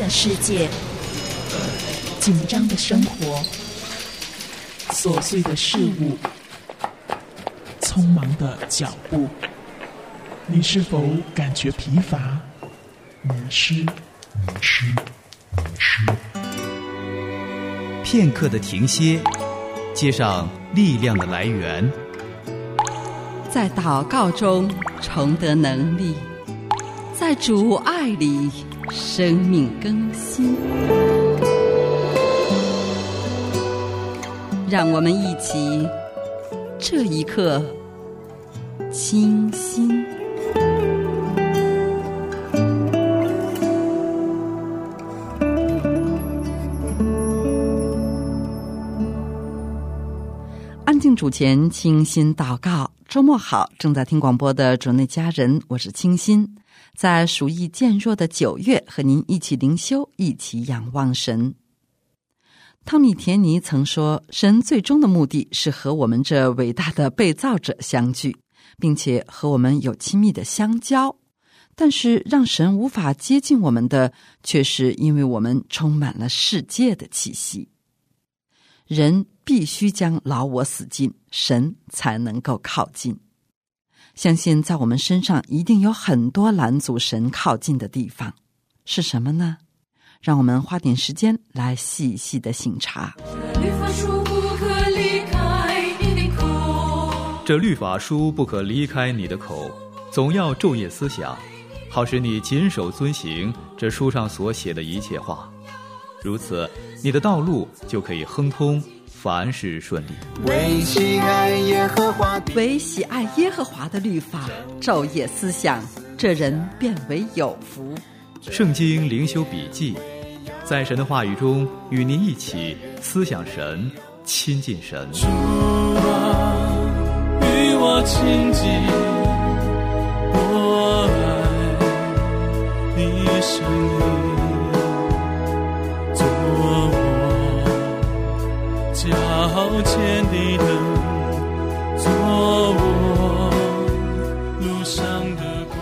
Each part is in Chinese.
的世界，紧张的生活，琐碎的事物，匆忙的脚步，你是否感觉疲乏、迷失？迷失，迷失。片刻的停歇，接上力量的来源，在祷告中重得能力，在主爱里生命更新。让我们一起这一刻清新。安静主前，清新祷告。周末好，正在听广播的主内家人，我是清新。在暑意渐弱的九月，和您一起灵修，一起仰望神。汤米·田尼曾说：“神最终的目的是和我们这伟大的被造者相聚，并且和我们有亲密的相交。但是，让神无法接近我们的，却是因为我们充满了世界的气息。人必须将老我死尽，神才能够靠近。相信在我们身上一定有很多拦阻神靠近的地方，是什么呢？”让我们花点时间来细细的醒察。这律法书不可离开你的口，总要昼夜思想，好使你谨守遵行这书上所写的一切话。如此，你的道路就可以亨通，凡事顺利。唯喜爱耶和华，唯喜爱耶和华的律法，昼夜思想，这人变为有福。圣经灵修笔记，在神的话语中与您一起思想神，亲近神。主啊，与我亲近，我爱你声音，前的灯，做我路上的光。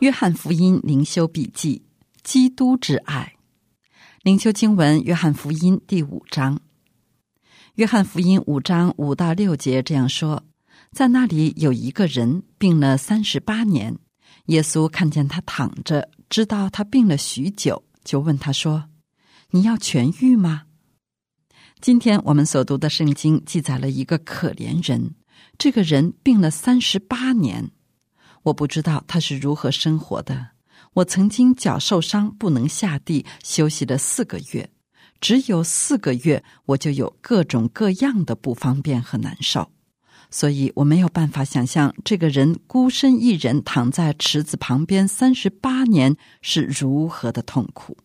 约翰福音灵修笔记：基督之爱。灵修经文：约翰福音第五章。约翰福音五章五到六节这样说：在那里有一个人病了三十八年，耶稣看见他躺着，知道他病了许久，就问他说：“你要痊愈吗？”今天我们所读的圣经记载了一个可怜人，这个人病了三十八年。我不知道他是如何生活的。我曾经脚受伤，不能下地，休息了四个月。只有四个月，我就有各种各样的不方便和难受，所以我没有办法想象这个人孤身一人躺在池子旁边三十八年是如何的痛苦。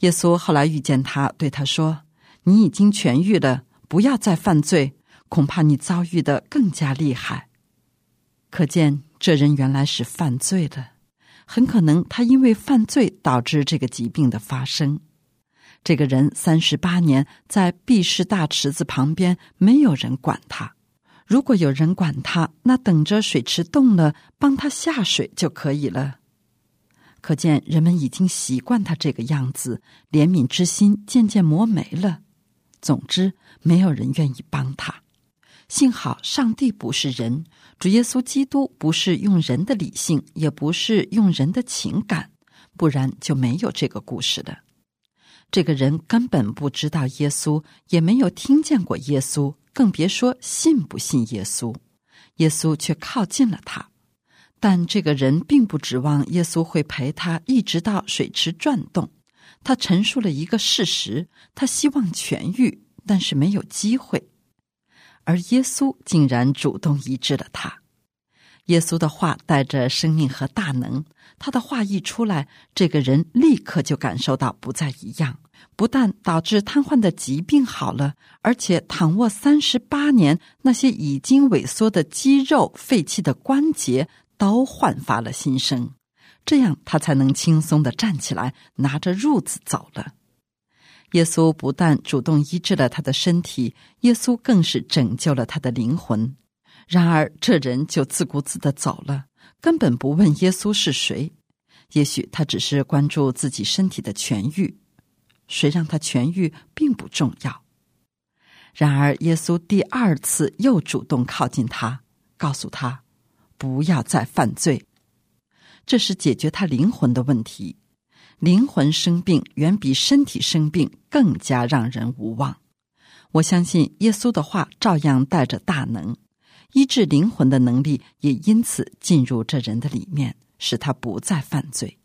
耶稣后来遇见他，对他说：“你已经痊愈了，不要再犯罪，恐怕你遭遇的更加厉害。”可见。这人原来是犯罪的，很可能他因为犯罪导致这个疾病的发生。这个人三十八年在毕氏大池子旁边，没有人管他。如果有人管他，那等着水池动了，帮他下水就可以了。可见人们已经习惯他这个样子，怜悯之心渐渐磨没了。总之，没有人愿意帮他。幸好上帝不是人，主耶稣基督不是用人的理性，也不是用人的情感，不然就没有这个故事了。这个人根本不知道耶稣，也没有听见过耶稣，更别说信不信耶稣。耶稣却靠近了他，但这个人并不指望耶稣会陪他一直到水池转动。他陈述了一个事实：他希望痊愈，但是没有机会。而耶稣竟然主动医治了他。耶稣的话带着生命和大能，他的话一出来，这个人立刻就感受到不再一样。不但导致瘫痪的疾病好了，而且躺卧三十八年，那些已经萎缩的肌肉、废弃的关节都焕发了新生。这样他才能轻松的站起来，拿着褥子走了。耶稣不但主动医治了他的身体，耶稣更是拯救了他的灵魂。然而，这人就自顾自的走了，根本不问耶稣是谁。也许他只是关注自己身体的痊愈，谁让他痊愈并不重要。然而，耶稣第二次又主动靠近他，告诉他不要再犯罪。这是解决他灵魂的问题。灵魂生病远比身体生病更加让人无望。我相信耶稣的话照样带着大能，医治灵魂的能力也因此进入这人的里面。使他不再犯罪，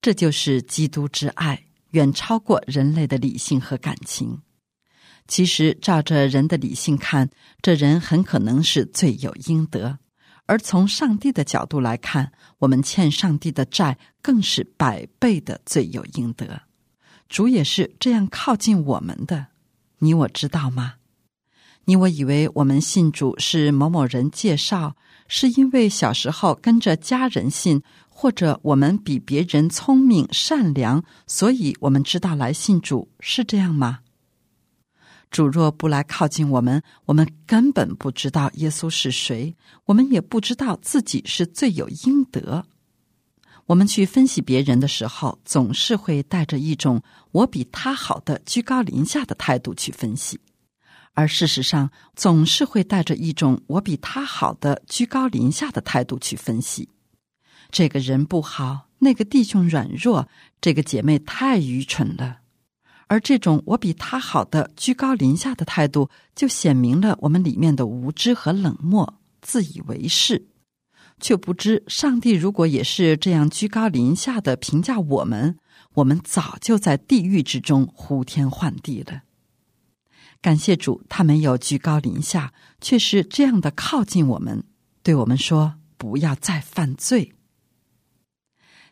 这就是基督之爱，远超过人类的理性和感情。其实，照着人的理性看，这人很可能是罪有应得；而从上帝的角度来看，我们欠上帝的债更是百倍的罪有应得。主也是这样靠近我们的，你我知道吗？你我以为我们信主是某某人介绍。是因为小时候跟着家人信，或者我们比别人聪明善良，所以我们知道来信主，是这样吗？主若不来靠近我们，我们根本不知道耶稣是谁，我们也不知道自己是罪有应得。我们去分析别人的时候，总是会带着一种“我比他好”的居高临下的态度去分析。而事实上，总是会带着一种“我比他好”的居高临下的态度去分析。这个人不好，那个弟兄软弱，这个姐妹太愚蠢了。而这种“我比他好”的居高临下的态度，就显明了我们里面的无知和冷漠、自以为是，却不知上帝如果也是这样居高临下的评价我们，我们早就在地狱之中呼天唤地了。感谢主，他没有居高临下，却是这样的靠近我们，对我们说：“不要再犯罪。”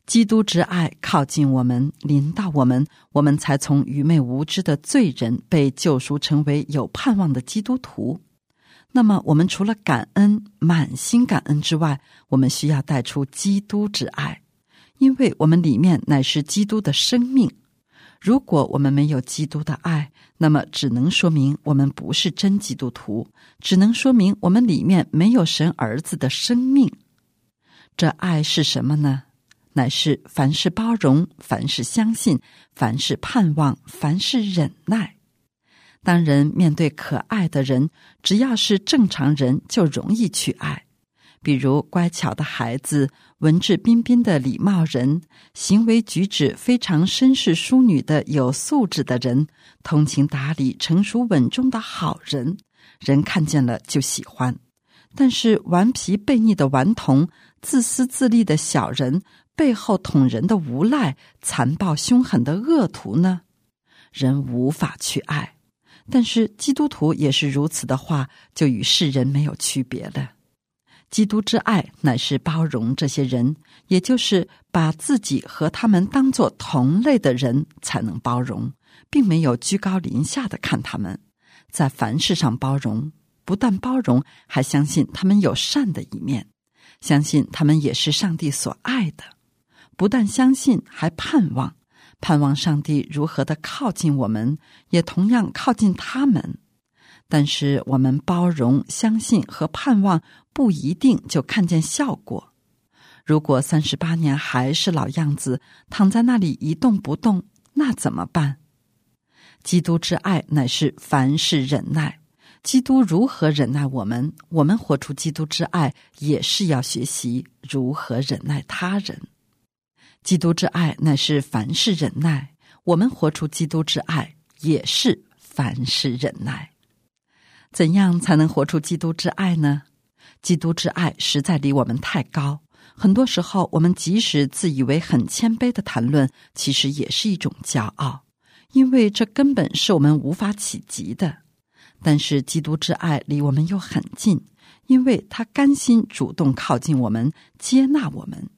基督之爱靠近我们，临到我们，我们才从愚昧无知的罪人被救赎，成为有盼望的基督徒。那么，我们除了感恩、满心感恩之外，我们需要带出基督之爱，因为我们里面乃是基督的生命。如果我们没有基督的爱，那么只能说明我们不是真基督徒，只能说明我们里面没有神儿子的生命。这爱是什么呢？乃是凡事包容，凡事相信，凡事盼望，凡事忍耐。当人面对可爱的人，只要是正常人，就容易去爱。比如乖巧的孩子、文质彬彬的礼貌人、行为举止非常绅士淑女的有素质的人、通情达理、成熟稳重的好人，人看见了就喜欢；但是顽皮悖逆的顽童、自私自利的小人、背后捅人的无赖、残暴凶狠的恶徒呢，人无法去爱。但是基督徒也是如此的话，就与世人没有区别了。基督之爱乃是包容这些人，也就是把自己和他们当作同类的人才能包容，并没有居高临下的看他们，在凡事上包容，不但包容，还相信他们有善的一面，相信他们也是上帝所爱的，不但相信，还盼望，盼望上帝如何的靠近我们，也同样靠近他们。但是我们包容、相信和盼望，不一定就看见效果。如果三十八年还是老样子，躺在那里一动不动，那怎么办？基督之爱乃是凡事忍耐。基督如何忍耐我们，我们活出基督之爱，也是要学习如何忍耐他人。基督之爱乃是凡事忍耐，我们活出基督之爱，也是凡事忍耐。怎样才能活出基督之爱呢？基督之爱实在离我们太高。很多时候，我们即使自以为很谦卑的谈论，其实也是一种骄傲，因为这根本是我们无法企及的。但是，基督之爱离我们又很近，因为他甘心主动靠近我们，接纳我们。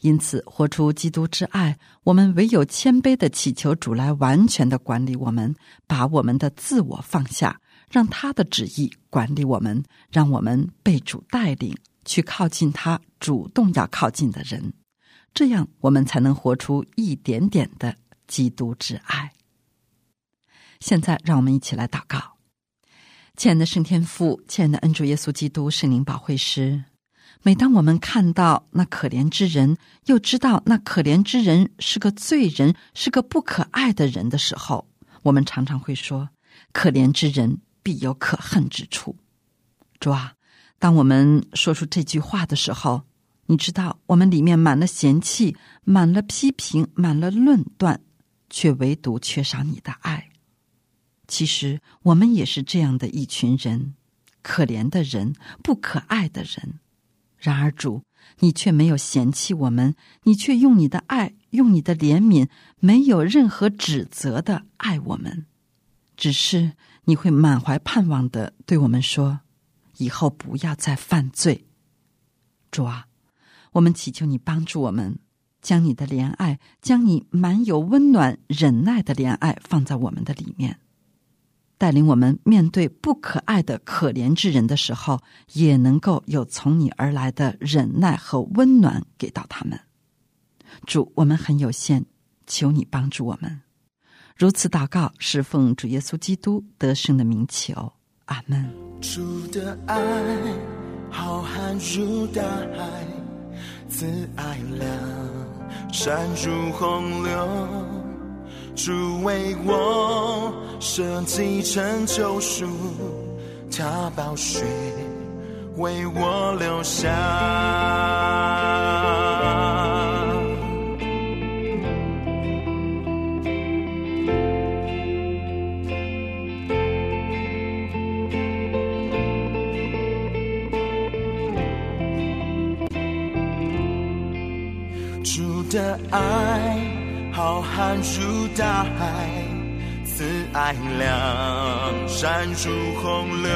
因此，活出基督之爱，我们唯有谦卑的祈求主来完全的管理我们，把我们的自我放下。让他的旨意管理我们，让我们被主带领去靠近他主动要靠近的人，这样我们才能活出一点点的基督之爱。现在，让我们一起来祷告：亲爱的圣天父，亲爱的恩主耶稣基督圣灵保惠师，每当我们看到那可怜之人，又知道那可怜之人是个罪人，是个不可爱的人的时候，我们常常会说：“可怜之人必有可恨之处。”主啊，当我们说出这句话的时候，你知道我们里面满了嫌弃，满了批评，满了论断，却唯独缺少你的爱。其实我们也是这样的一群人，可怜的人，不可爱的人。然而主，你却没有嫌弃我们，你却用你的爱，用你的怜悯，没有任何指责的爱我们。只是你会满怀盼望的对我们说：“以后不要再犯罪。”主啊，我们祈求你帮助我们，将你的怜爱，将你满有温暖、忍耐的怜爱放在我们的里面。带领我们面对不可爱的可怜之人的时候，也能够有从你而来的忍耐和温暖给到他们。主，我们很有限，求你帮助我们。如此祷告，是奉主耶稣基督得胜的名求。阿门。主的爱浩瀚如大海，慈爱量山如洪流。主为我设计成救赎，他宝血为我留下。主的爱。浩瀚如大海，慈爱亮闪如洪流，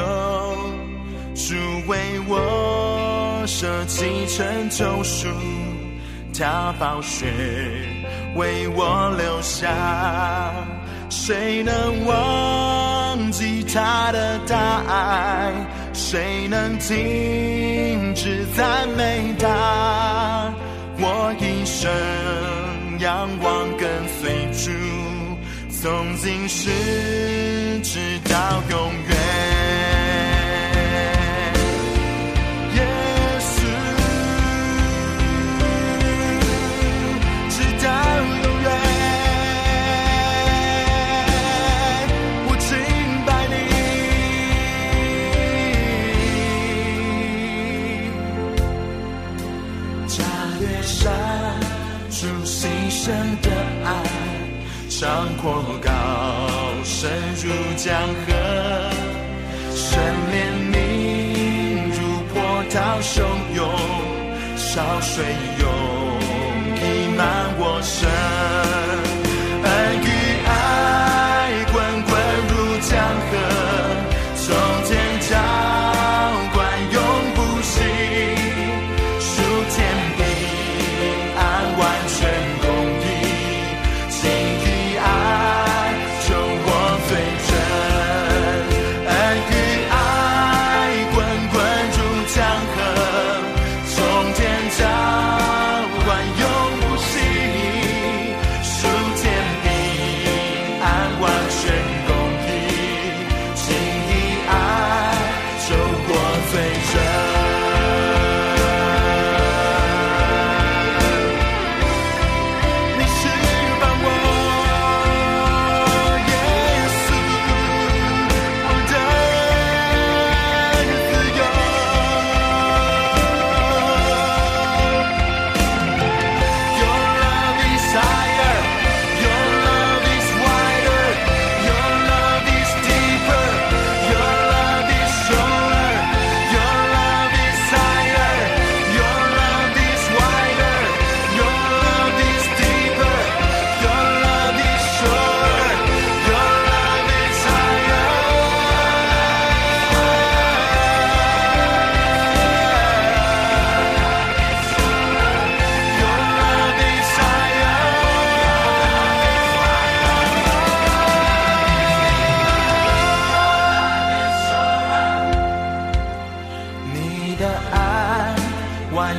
主为我舍弃成救赎，他宝血为我留下，谁能忘记他的大爱？谁能停止赞美他？我一生。仰望，从今世直到永远。山阔高深如江河，神怜悯如波涛汹涌，潮水涌溢满我身。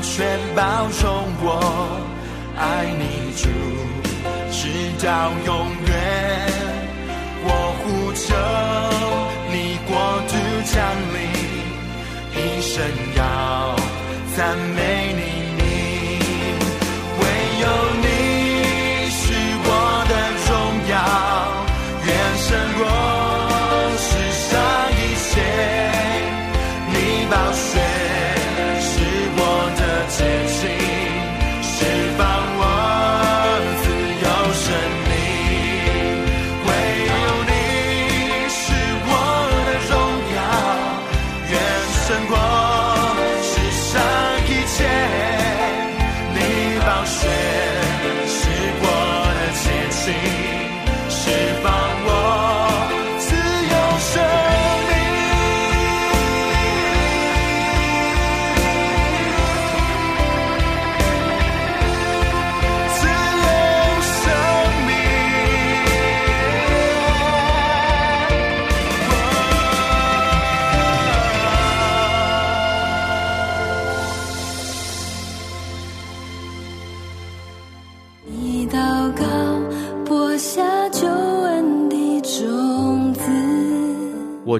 全保重，我爱你主，直到永远。我呼求你，国度降临，一生要赞美。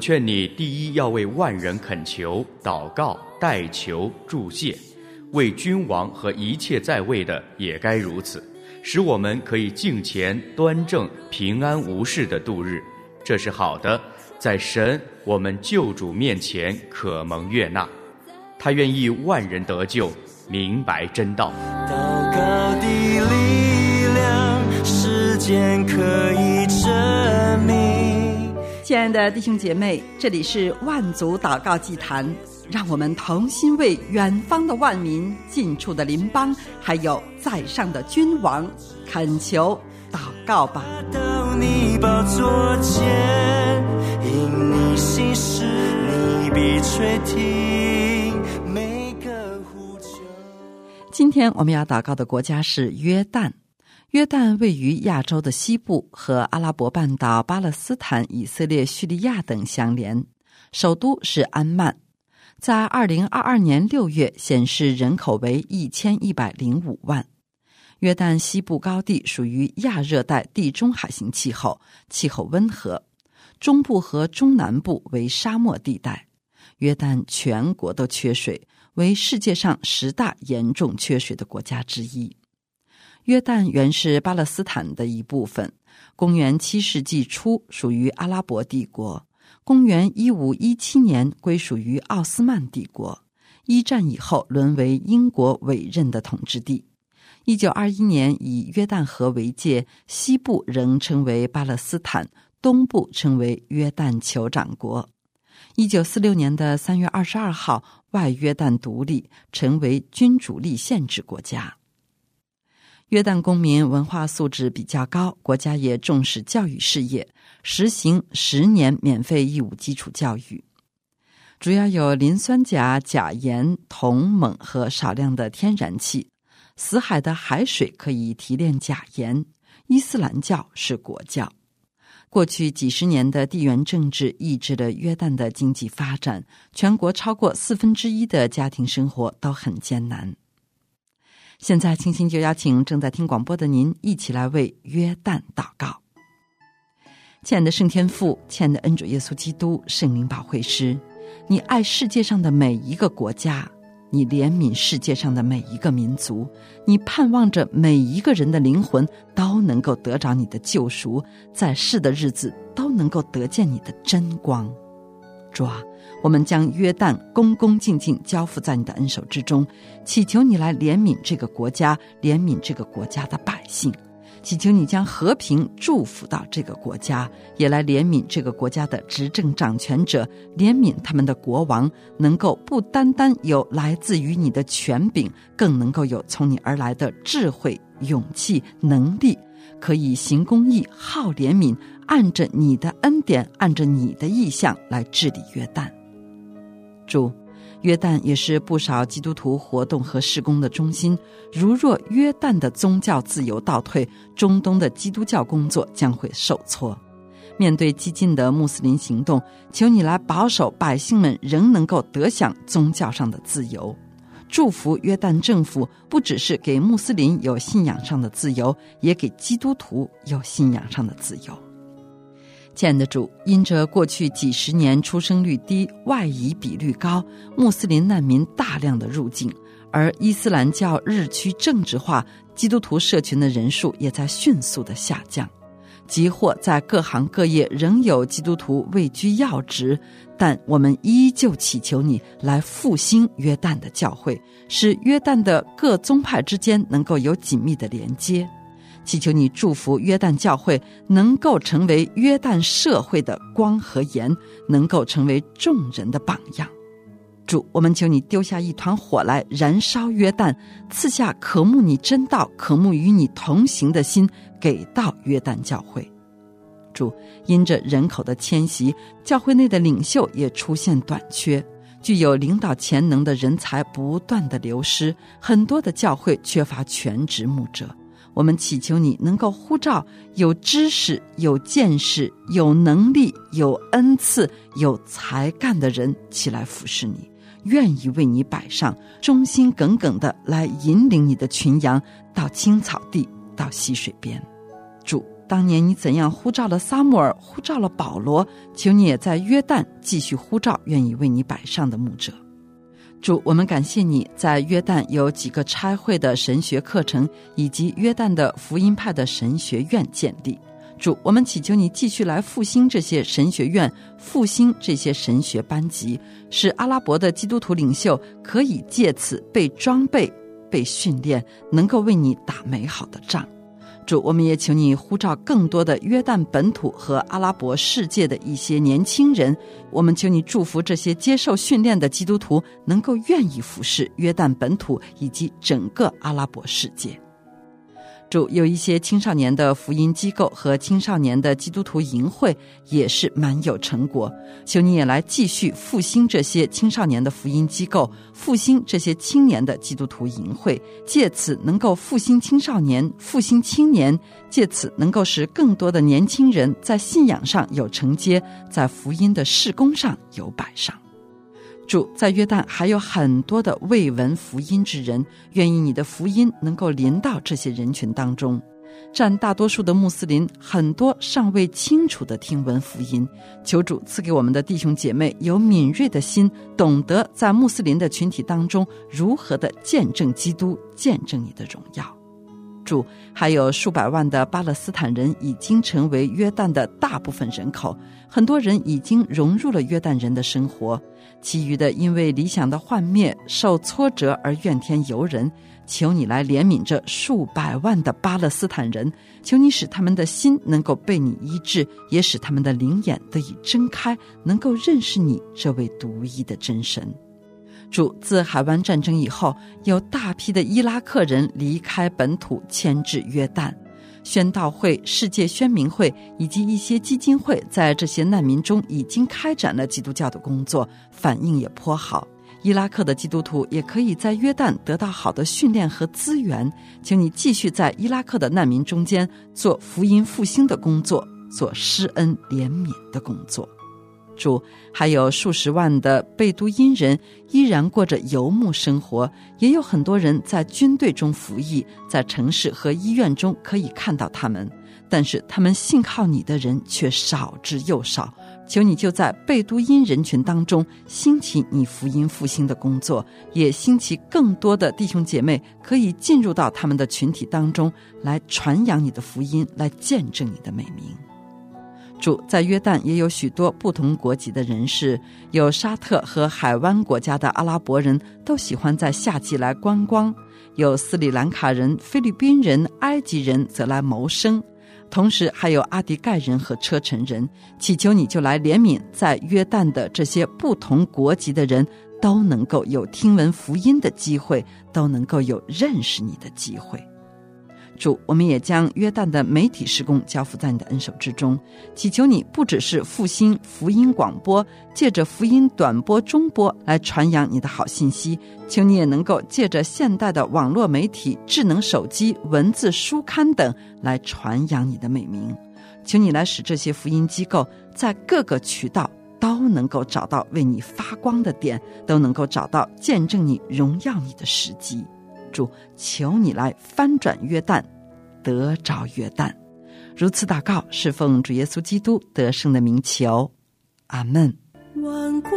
劝你，第一要为万人恳求、祷告、代求、祝谢；为君王和一切在位的也该如此，使我们可以敬虔、端正、平安无事的度日。这是好的，在神我们救主面前可蒙悦纳。他愿意万人得救，明白真道。祷告的力量，时间可以。亲爱的弟兄姐妹，这里是万族祷告祭坛，让我们同心为远方的万民、近处的邻邦，还有在上的君王恳求祷告吧。到你宝座前，因你心事，你必垂听每个呼求。今天我们要祷告的国家是约旦。约旦位于亚洲的西部，和阿拉伯半岛、巴勒斯坦、以色列、叙利亚等相连，首都是安曼。在二零二二年六月显示人口为一千一百零五万。约旦西部高地属于亚热带地中海型气候，气候温和；中部和中南部为沙漠地带。约旦全国都缺水，为世界上十大严重缺水的国家之一。约旦原是巴勒斯坦的一部分，公元七世纪初属于阿拉伯帝国，公元一五一七年归属于奥斯曼帝国。一战以后沦为英国委任的统治地。一九二一年以约旦河为界，西部仍称为巴勒斯坦，东部称为约旦酋长国。一九四六年的三月二十二号，外约旦独立，成为君主立宪制国家。约旦公民文化素质比较高，国家也重视教育事业，实行十年免费义务基础教育。主要有磷酸钾、钾盐、铜、锰和少量的天然气。死海的海水可以提炼钾盐。伊斯兰教是国教。过去几十年的地缘政治抑制了约旦的经济发展，全国超过四分之一的家庭生活都很艰难。现在，青青就邀请正在听广播的您一起来为约旦祷告。亲爱的圣天父，亲爱的恩主耶稣基督，圣灵保惠师，你爱世界上的每一个国家，你怜悯世界上的每一个民族，你盼望着每一个人的灵魂都能够得着你的救赎，在世的日子都能够得见你的真光。主啊，我们将约旦恭恭敬敬交付在你的恩手之中，祈求你来怜悯这个国家，怜悯这个国家的百姓，祈求你将和平祝福到这个国家，也来怜悯这个国家的执政掌权者，怜悯他们的国王，能够不单单有来自于你的权柄，更能够有从你而来的智慧、勇气、能力，可以行公义、好怜悯。按着你的恩典，按着你的意向来治理约旦。主，约旦也是不少基督徒活动和施工的中心。如若约旦的宗教自由倒退，中东的基督教工作将会受挫。面对激进的穆斯林行动，求你来保守百姓们仍能够得享宗教上的自由。祝福约旦政府，不只是给穆斯林有信仰上的自由，也给基督徒有信仰上的自由。亲爱的主，因着过去几十年出生率低、外移比率高、穆斯林难民大量的入境，而伊斯兰教日趋政治化，基督徒社群的人数也在迅速的下降。即或在各行各业仍有基督徒位居要职，但我们依旧祈求你来复兴约旦的教会，使约旦的各宗派之间能够有紧密的连接。祈求你祝福约旦教会能够成为约旦社会的光和盐，能够成为众人的榜样。主，我们求你丢下一团火来燃烧约旦，赐下渴慕你真道、渴慕与你同行的心，给到约旦教会。主，因着人口的迁徙，教会内的领袖也出现短缺，具有领导潜能的人才不断的流失，很多的教会缺乏全职牧者。我们祈求你能够呼召有知识、有见识、有能力、有恩赐、有才干的人起来服侍你。愿意为你摆上，忠心耿耿的来引领你的群羊到青草地，到溪水边。主，当年你怎样呼召了撒母耳，呼召了保罗，求你也在约旦继续呼召愿意为你摆上的牧者。主，我们感谢你在约旦有几个差会的神学课程，以及约旦的福音派的神学院建立。主，我们祈求你继续来复兴这些神学院，复兴这些神学班级，使阿拉伯的基督徒领袖可以借此被装备、被训练，能够为你打美好的仗。主，我们也请你呼召更多的约旦本土和阿拉伯世界的一些年轻人，我们请你祝福这些接受训练的基督徒能够愿意服侍约旦本土以及整个阿拉伯世界。主有一些青少年的福音机构和青少年的基督徒营会也是蛮有成果，求你也来继续复兴这些青少年的福音机构，复兴这些青年的基督徒营会，借此能够复兴青少年、复兴青年，借此能够使更多的年轻人在信仰上有承接，在福音的事工上有摆上。主在约旦还有很多的未闻福音之人，愿意你的福音能够临到这些人群当中。占大多数的穆斯林，很多尚未清楚的听闻福音。求主赐给我们的弟兄姐妹有敏锐的心，懂得在穆斯林的群体当中如何的见证基督，见证你的荣耀。还有数百万的巴勒斯坦人已经成为约旦的大部分人口，很多人已经融入了约旦人的生活，其余的因为理想的幻灭、受挫折而怨天尤人。求你来怜悯这数百万的巴勒斯坦人，求你使他们的心能够被你医治，也使他们的灵眼得以睁开，能够认识你这位独一的真神。主自海湾战争以后，有大批的伊拉克人离开本土迁至约旦，宣道会、世界宣明会以及一些基金会在这些难民中已经开展了基督教的工作，反应也颇好。伊拉克的基督徒也可以在约旦得到好的训练和资源，请你继续在伊拉克的难民中间做福音复兴的工作，做施恩怜悯的工作。主，还有数十万的贝都因人依然过着游牧生活，也有很多人在军队中服役，在城市和医院中可以看到他们，但是他们信靠你的人却少之又少。求你就在贝都因人群当中兴起你福音复兴的工作，也兴起更多的弟兄姐妹可以进入到他们的群体当中来传扬你的福音，来见证你的美名。主在约旦也有许多不同国籍的人士，有沙特和海湾国家的阿拉伯人都喜欢在夏季来观光，有斯里兰卡人、菲律宾人、埃及人则来谋生，同时还有阿迪盖人和车臣人。祈求你就来怜悯，在约旦的这些不同国籍的人都能够有听闻福音的机会，都能够有认识你的机会。主，我们也将约旦的媒体施工交付在你的恩手之中，祈求你不只是复兴福音广播，借着福音短波、中波来传扬你的好信息，求你也能够借着现代的网络媒体、智能手机、文字书刊等来传扬你的美名，求你来使这些福音机构在各个渠道都能够找到为你发光的点，都能够找到见证你荣耀你的时机。主，求你来翻转约旦，得着约旦。如此祷告，是奉主耶稣基督得胜的名求。阿门。万国，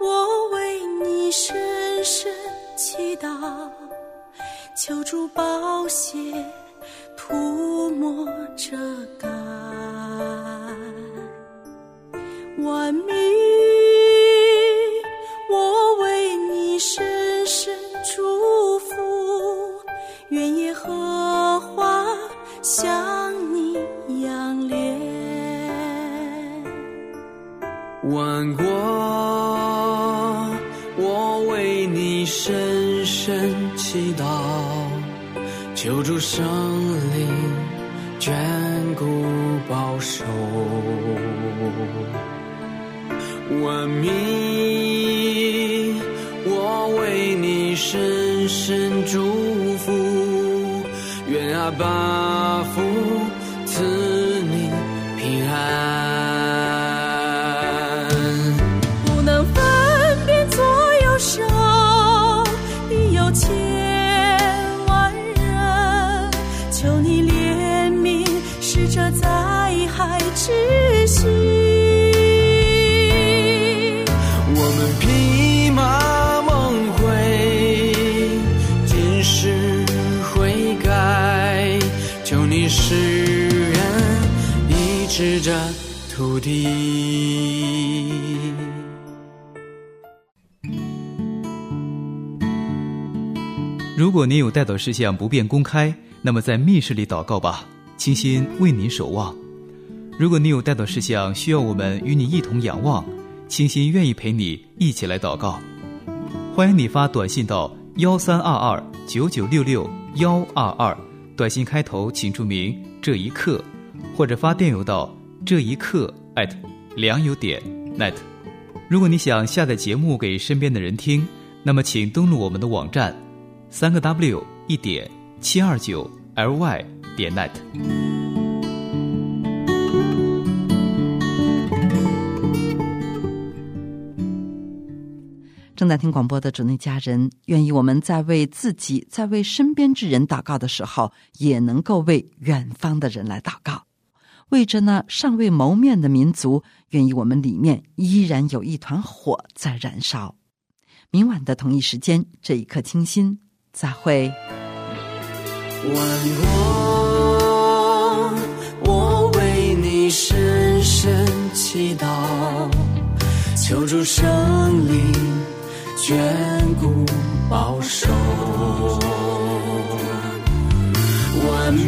我为你深深祈祷，求助宝血涂抹遮盖，万民，万国，我为你深深祈祷，求主圣灵眷顾保守。万民，我为你深深祝福，愿阿爸父如果您有带祷事项不便公开，那么在密室里祷告吧，清心为您守望。如果你有带祷事项需要我们与你一同仰望，清心愿意陪你一起来祷告。欢迎你发短信到幺三二二九九六六幺二二，短信开头请注明“这一刻”，或者发电邮到这一刻 at 良友点 net。如果你想下载节目给身边的人听，那么请登录我们的网站，三个 W 一点七二九 ly 点 net。正在听广播的主内家人，愿意我们在为自己、在为身边之人祷告的时候，也能够为远方的人来祷告，为着那尚未谋面的民族，愿意我们里面依然有一团火在燃烧。明晚的同一时间，这一刻清新，再会。万国，我为你深深祈祷，求助圣灵眷顾保守。万民，